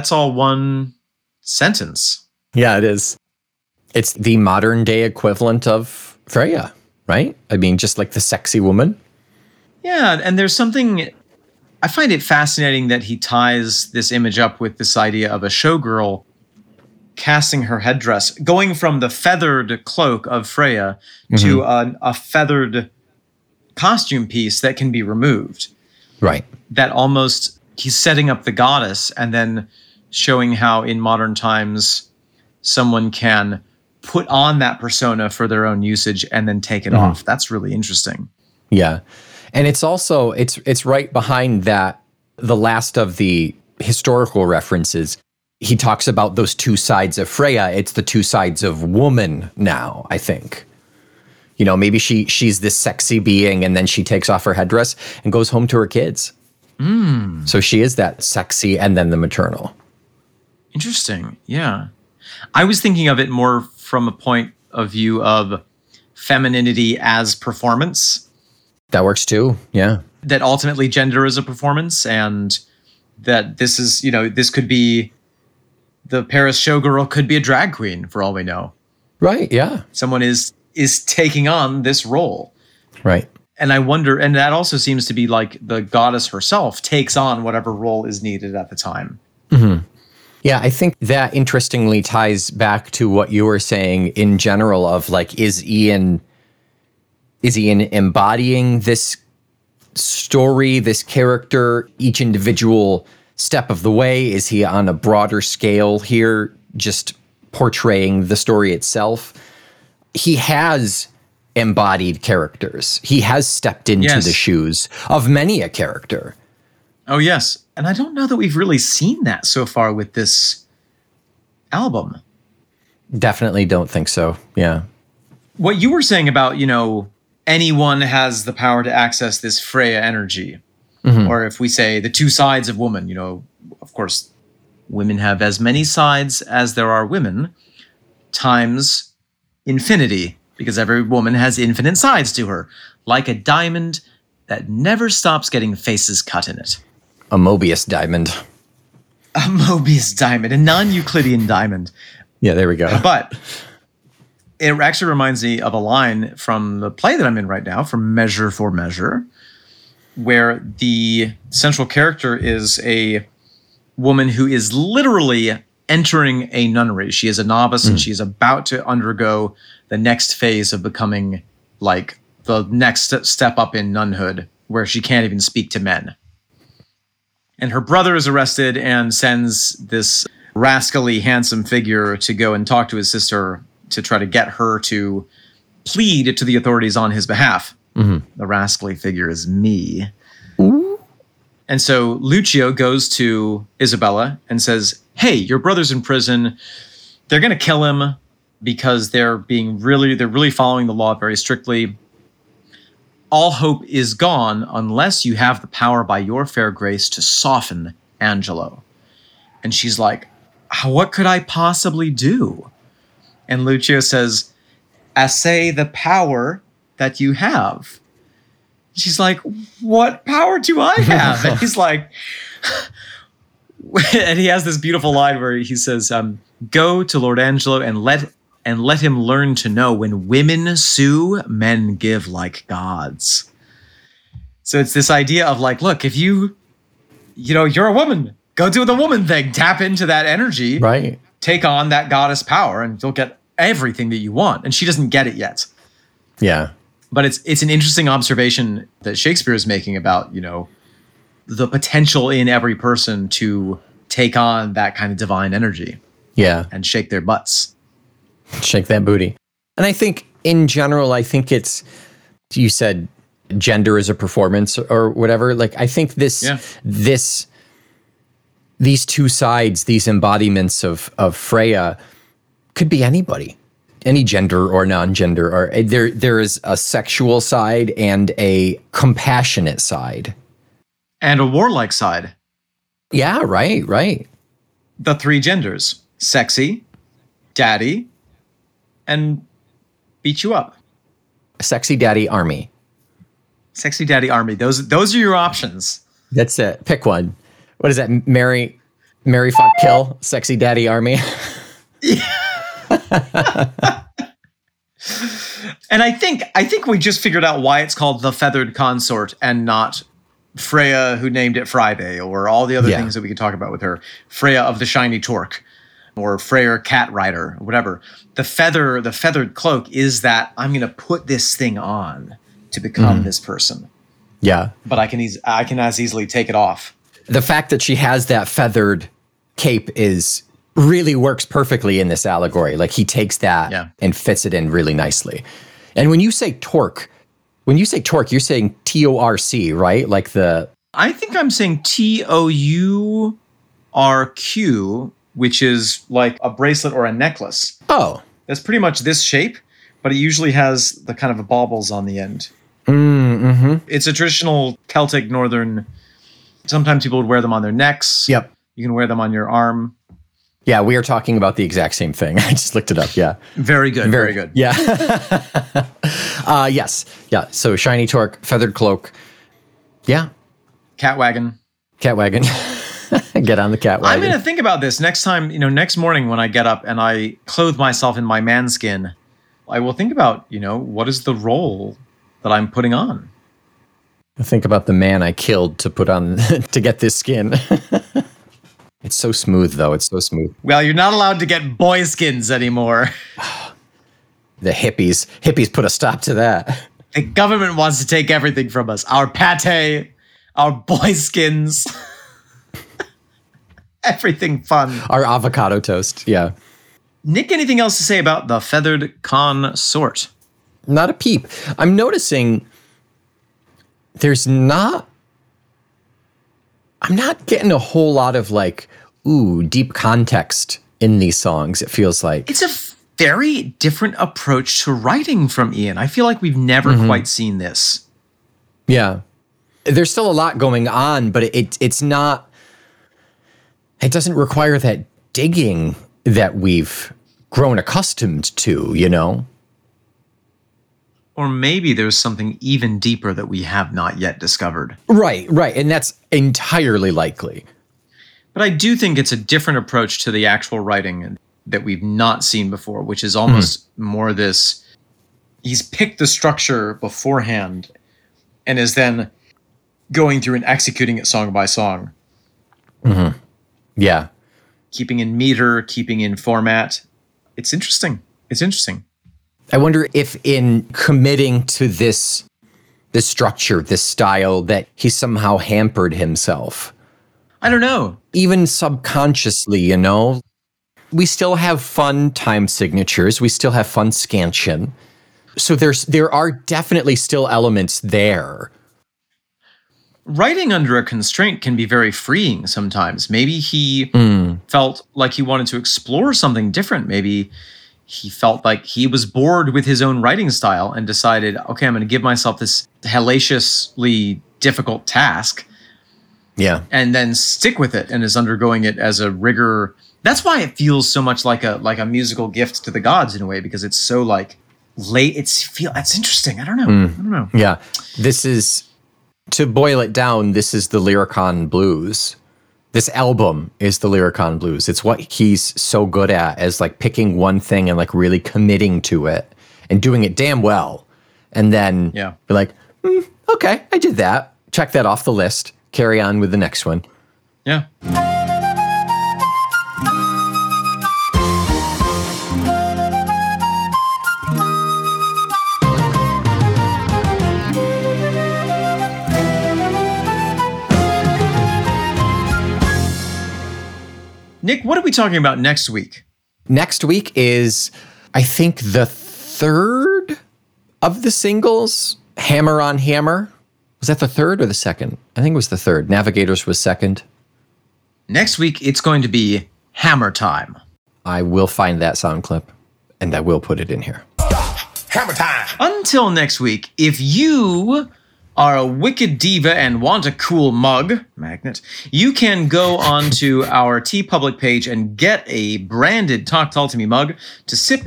That's all one sentence. Yeah, it is. It's the modern day equivalent of Freya, right? I mean, just like the sexy woman. Yeah, and there's something I find it fascinating that he ties this image up with this idea of a showgirl casting her headdress, going from the feathered cloak of Freya to mm-hmm. a, a feathered costume piece that can be removed. Right. That almost he's setting up the goddess and then showing how in modern times someone can put on that persona for their own usage and then take it mm-hmm. off. That's really interesting. Yeah. And it's also it's it's right behind that the last of the historical references. He talks about those two sides of Freya. It's the two sides of woman now, I think. You know, maybe she she's this sexy being and then she takes off her headdress and goes home to her kids. Hmm. So she is that sexy and then the maternal. Interesting. Yeah. I was thinking of it more from a point of view of femininity as performance, That works too. Yeah. that ultimately gender is a performance, and that this is, you know, this could be the Paris showgirl could be a drag queen for all we know. Right. Yeah. Someone is is taking on this role. Right. And I wonder, and that also seems to be like the goddess herself takes on whatever role is needed at the time. Mm-hmm. Yeah, I think that interestingly ties back to what you were saying in general of like is Ian is Ian embodying this story, this character, each individual step of the way? Is he on a broader scale here just portraying the story itself? He has embodied characters. He has stepped into Yes. the shoes of many a character. Oh yes, and I don't know that we've really seen that so far with this album. Definitely don't think so. Yeah. What you were saying about, you know, anyone has the power to access this Freya energy. Mm-hmm. Or if we say the two sides of woman, you know, of course, women have as many sides as there are women times infinity because every woman has infinite sides to her, like a diamond that never stops getting faces cut in it. A Mobius diamond. A Mobius diamond, a non-Euclidean diamond. Yeah, there we go. But it actually reminds me of a line from the play that I'm in right now, from Measure for Measure, where the central character is a woman who is literally entering a nunnery. She is a novice and hmm. she's about to undergo the next phase of becoming like the next step up in nunhood, where she can't even speak to men. And her brother is arrested and sends this rascally, handsome figure to go and talk to his sister to try to get her to plead to the authorities on his behalf. Mm-hmm. The rascally figure is me. Ooh. And so Lucio goes to Isabella and says, Hey, your brother's in prison. They're going to kill him because they're being really, they're really following the law very strictly. All hope is gone unless you have the power by your fair grace to soften Angelo. And she's like, What could I possibly do? And Lucio says, Assay the power that you have. She's like, What power do I have? and he's like, [LAUGHS] and he has this beautiful line where he says, um, "Go to Lord Angelo and let and let him learn to know when women sue, men give like gods." So it's this idea of like, look, if you, you know, you're a woman, go do the woman thing, tap into that energy, Right. take on that goddess power, and you'll get everything that you want. And she doesn't get it yet Yeah. but it's it's an interesting observation that Shakespeare is making about you know the potential in every person to take on that kind of divine energy Yeah. and shake their butts. Shake that booty. And I think in general, I think it's, you said gender is a performance or whatever. Like, I think this, Yeah. this, these two sides, these embodiments of, of Freya could be anybody. Any gender or non-gender, or eh, there there is a sexual side and a compassionate side. And a warlike side, Yeah, right, right. the three genders: sexy, daddy, and beat you up. Sexy daddy army. Sexy daddy army. Those those are your options. That's it. Pick one. What is that? Marry, Mary fuck kill, sexy daddy army. [LAUGHS] [LAUGHS] And I think I think we just figured out why it's called the feathered consort and not Freya who named it Friday or all the other Yeah. things that we could talk about with her. Freya of the shiny torque or Freyr cat rider, whatever. The feather, the feathered cloak is that I'm going to put this thing on to become mm. this person, yeah. but I can eas- I can as easily take it off. The fact that she has that feathered cape is really works perfectly in this allegory. Like he takes that Yeah. and fits it in really nicely. And when you say torque, when you say torque, you're saying T O R C, right? Like the I think I'm saying T O U R Q, which is like a bracelet or a necklace. oh, That's pretty much this shape, but it usually has the kind of baubles on the end. mm-hmm. It's a traditional Celtic northern. Sometimes people would wear them on their necks. Yep. You can wear them on your arm. Yeah, we are talking about the exact same thing. [LAUGHS] I just looked it up. Yeah. Very good. Very, good. Yeah. [LAUGHS] uh, yes. Yeah. So shiny torque, feathered cloak. Yeah. Cat wagon. Cat wagon. [LAUGHS] [LAUGHS] Get on the cat I'm wagon. going to think about this next time, you know, next morning when I get up and I clothe myself in my man skin. I will think about, you know, what is the role that I'm putting on? Think about the man I killed to put on [LAUGHS] to get this skin. [LAUGHS] it's so smooth, though. It's so smooth. Well, you're not allowed to get boy skins anymore. The hippies, hippies put a stop to that. The government wants to take everything from us our pate, our boy skins, [LAUGHS] everything fun. Our avocado toast. Yeah. Nick, anything else to say about the feathered consort? Not a peep. I'm noticing there's not. I'm not getting a whole lot of like, ooh, deep context in these songs. It feels like. It's a very different approach to writing from Ian. I feel like we've never mm-hmm. quite seen this. Yeah. There's still a lot going on, but it it's not it doesn't require that digging that we've grown accustomed to, you know? Or maybe there's something even deeper that we have not yet discovered. Right, right. And that's entirely likely. But I do think it's a different approach to the actual writing that we've not seen before, which is almost hmm. more this he's picked the structure beforehand and is then going through and executing it song by song, mm-hmm. Yeah. keeping in meter, keeping in format. It's interesting. It's interesting. I wonder if in committing to this this structure, this style that he somehow hampered himself. I don't know. even subconsciously, you know, we still have fun time signatures. We still have fun scansion. So there's there are definitely still elements there. Writing under a constraint can be very freeing sometimes. Maybe he hmm. felt like he wanted to explore something different. Maybe he felt like he was bored with his own writing style and decided, okay, I'm going to give myself this hellaciously difficult task Yeah. and then stick with it and is undergoing it as a rigor. That's why it feels so much like a like a musical gift to the gods in a way because it's so like late. It's feel that's interesting. I don't know. Hmm. I don't know. Yeah. This is to boil it down, this is the Lyricon blues. This album is the Lyricon blues. It's what he's so good at as like picking one thing and like really committing to it and doing it damn well. And then Yeah. be like, "Hmm, okay, I did that. Check that off the list. Carry on with the next one. Yeah. Nick, what are we talking about next week? Next week is, I think, the third of the singles. Hammer on Hammer. Was that the third or the second? I think it was the third. Navigators was second. Next week, it's going to be Hammer Time. I will find that sound clip and I will put it in here. Hammer time. Until next week, if you are a wicked diva and want a cool mug magnet, you can go onto our TeePublic page and get a branded Talk Tull to Me mug to sip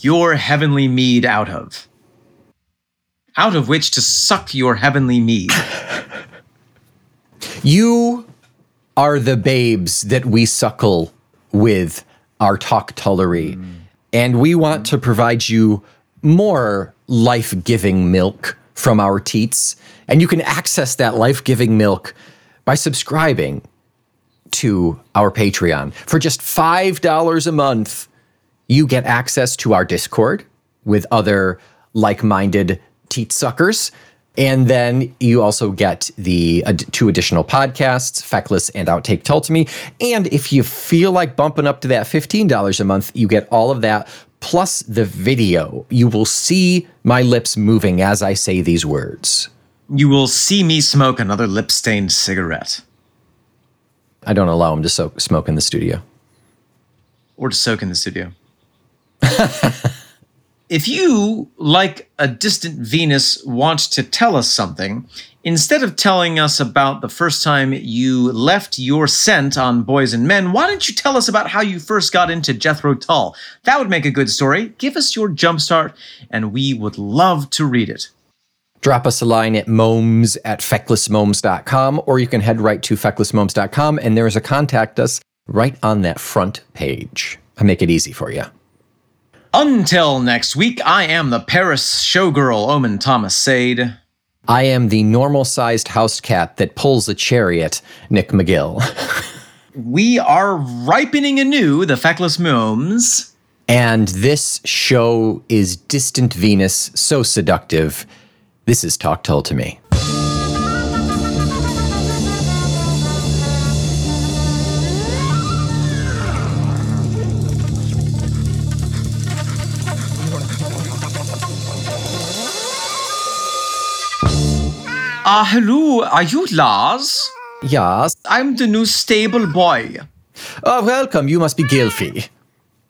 your heavenly mead out of. Out of which to suck your heavenly mead. [LAUGHS] You are the babes that we suckle with our talk tullery. Mm. And we want to provide you more life giving milk from our teats. And you can access that life giving milk by subscribing to our Patreon. For just $5 a month, you get access to our Discord with other like minded teat suckers. And then you also get the two additional podcasts, Feckless and Outtake Tull to Me. And if you feel like bumping up to that $15 a month, you get all of that plus the video. You will see my lips moving as I say these words. You will see me smoke another lip stained cigarette. I don't allow him to so- smoke in the studio. or to soak in the studio. [LAUGHS] if you, like a distant Venus, want to tell us something, instead of telling us about the first time you left your scent on Boys and Men, why don't you tell us about how you first got into Jethro Tull? That would make a good story. Give us your jumpstart, and we would love to read it. Drop us a line at momes at fecklessmomes.com, or you can head right to fecklessmomes.com and there's a contact us right on that front page. I make it easy for you. Until next week, I am the Paris showgirl, Omen Thomas Sade. I am the normal sized house cat that pulls a chariot, Nick McGill. [LAUGHS] We are ripening anew the Feckless Momes. and this show is Distant Venus, so seductive. This is Talk Tull to Me. Ah, hello, are you Lars? Yes. I'm the new stable boy. Oh, welcome. You must be Gilfy.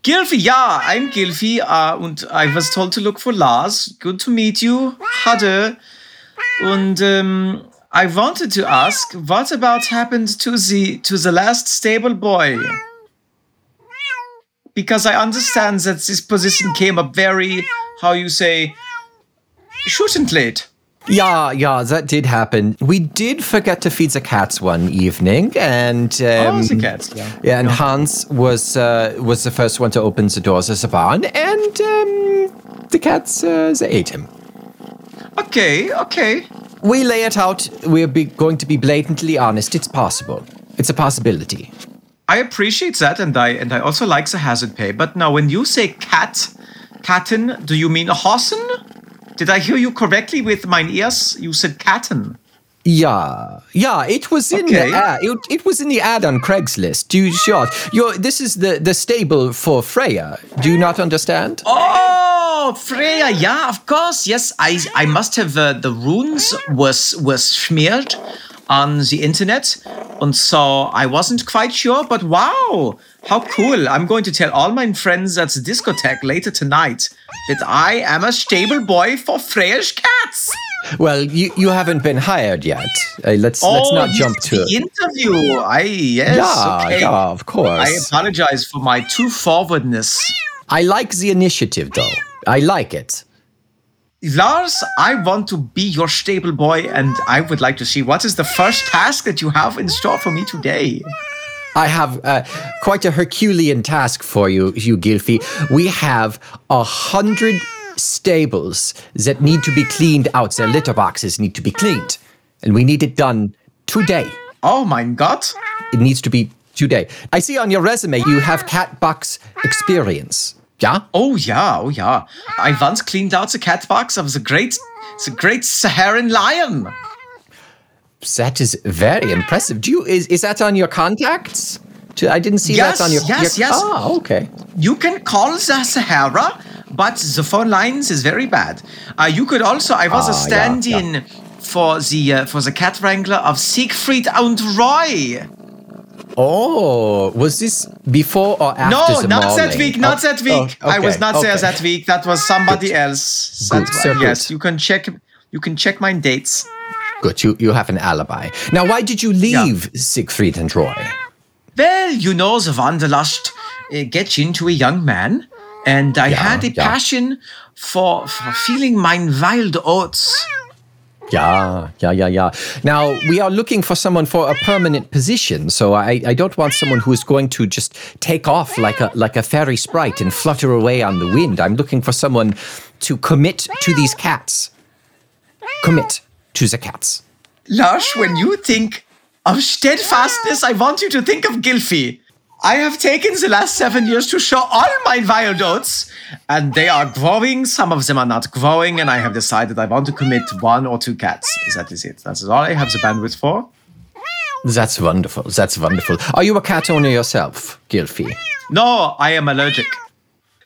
Gilfy, yeah, I'm Gilfy, uh, I was told to look for Lars. Good to meet you. Hatte. And um, I wanted to ask, what about happened to the to the last stable boy? Because I understand that this position came up very, how you say, shouldn't late. Yeah, yeah, that did happen. We did forget to feed the cats one evening, and um, oh, the cats, yeah. yeah, and Hans was uh, was the first one to open the doors of the barn, and um, the cats uh, they ate him. Okay, okay. We lay it out. We're be going to be blatantly honest. It's possible. It's a possibility. I appreciate that, and I and I also like the hazard pay. But now, when you say cat, catten, do you mean a hossen? Did I hear you correctly with mine ears? You said catten. Yeah, yeah, it was in Okay. the ad. It, it was in the ad on Craigslist. Do You sure? You're, this is the the stable for Freya. Do you not understand? Oh, Freya, yeah, of course. Yes, I I must have uh, the runes was was smeared on the internet, and so I wasn't quite sure. But wow, how cool! I'm going to tell all my friends at the discotheque later tonight that I am a stable boy for Freya's cats. Well, you, you haven't been hired yet. Uh, let's let's not jump to the it. interview. I yes, Yeah, okay. yeah, of course. I apologize for my too forwardness. I like the initiative, though. I like it. Lars, I want to be your stable boy, and I would like to see what is the first task that you have in store for me today. I have uh, quite a Herculean task for you, you Gilfy. We have a hundred stables that need to be cleaned out. Their litter boxes need to be cleaned, and we need it done today. Oh mein Gott! It needs to be today. I see on your resume you have cat box experience. Yeah. Oh yeah, oh yeah. I once cleaned out the cat box of the great, the great Saharan lion. That is very impressive. Do you is, is that on your contacts? I didn't see Yes, that on your yes, your, yes. Oh, okay. You can call the Sahara, but the phone lines is very bad. Uh, you could also. I was a Ah, yeah, stand-in for the uh, for the cat wrangler of Siegfried and Roy. Oh, was this before or after No, not that week, not Oh, that week. oh, I was okay, not there that week. That was somebody else. Good, That's so yes, good. you can check. You can check my dates. Good, you, you have an alibi. Now, why did you leave Siegfried and Roy? Well, you know, the wanderlust uh, gets into a young man, and I Yeah, had a yeah. passion for for feeling mine wild oats. Yeah, yeah, yeah, yeah. Now we are looking for someone for a permanent position, so I, I don't want someone who is going to just take off like a like a fairy sprite and flutter away on the wind. I'm looking for someone to commit to these cats. Commit to the cats. Lush, when you ah. think of steadfastness, I want you to think of Gilfy. I have taken the last seven years to show all my wild oats, and they are growing. Some of them are not growing, and I have decided I want to commit one or two cats. That is it. That's all I have the bandwidth for. That's wonderful. That's wonderful. Are you a cat owner yourself, Gilfy? No, I am allergic.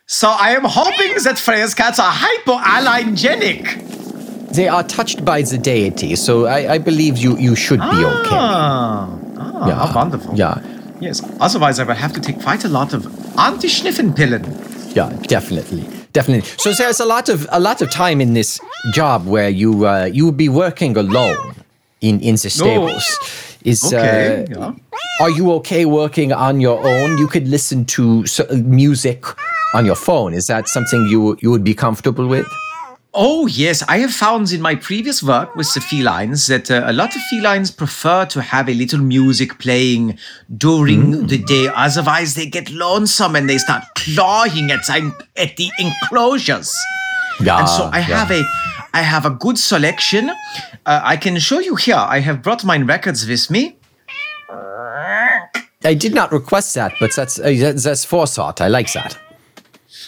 So I am hoping that Freya's cats are hypoallergenic. They are touched by the deity, so I, I believe you you should be okay. Ah, ah, Yeah. wonderful. Yeah. Yes. Otherwise, I would have to take quite a lot of anti-schniffen-pillen. Yeah, definitely, definitely. So there's a lot of a lot of time in this job where you uh, you would be working alone in in the stables. Is Okay. uh, yeah. are you okay working on your own? You could listen to music on your phone. Is that something you you would be comfortable with? Oh, yes. I have found in my previous work with the felines that uh, a lot of felines prefer to have a little music playing during the day. Otherwise, they get lonesome and they start clawing at, the- at the enclosures. Yeah. and so I yeah. have a I have a good selection. Uh, I can show you here. I have brought my records with me. I did not request that, but that's uh, that's- forethought. I like that.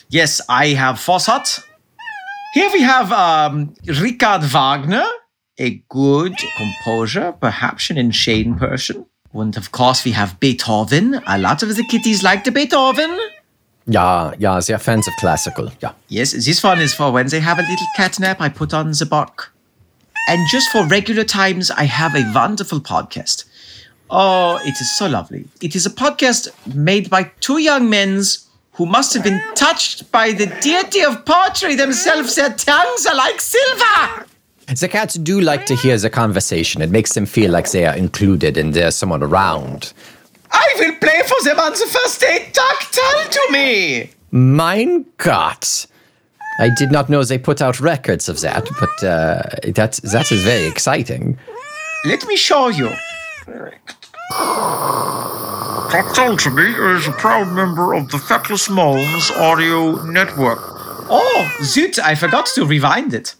Yes, I have Fossat. Here we have um, Richard Wagner, a good composer, perhaps an insane person. And of course, we have Beethoven. A lot of the kitties like the Beethoven. Yeah, yeah. They're fans of classical. Yeah. Yes, this one is for when they have a little cat nap. I put on the Bach. And just for regular times, I have a wonderful podcast. Oh, it is so lovely. It is a podcast made by two young men who must have been touched by the deity of poetry themselves. Their tongues are like silver. The cats do like to hear the conversation. It makes them feel like they are included and there's someone around. I will play for them on the first day. Talk, Tull to me. Mein Gott. I did not know they put out records of that, but uh, that, that is very exciting. Let me show you. To me is a proud member of the Feckless Momes Audio Network. Oh, zut, I forgot to rewind it.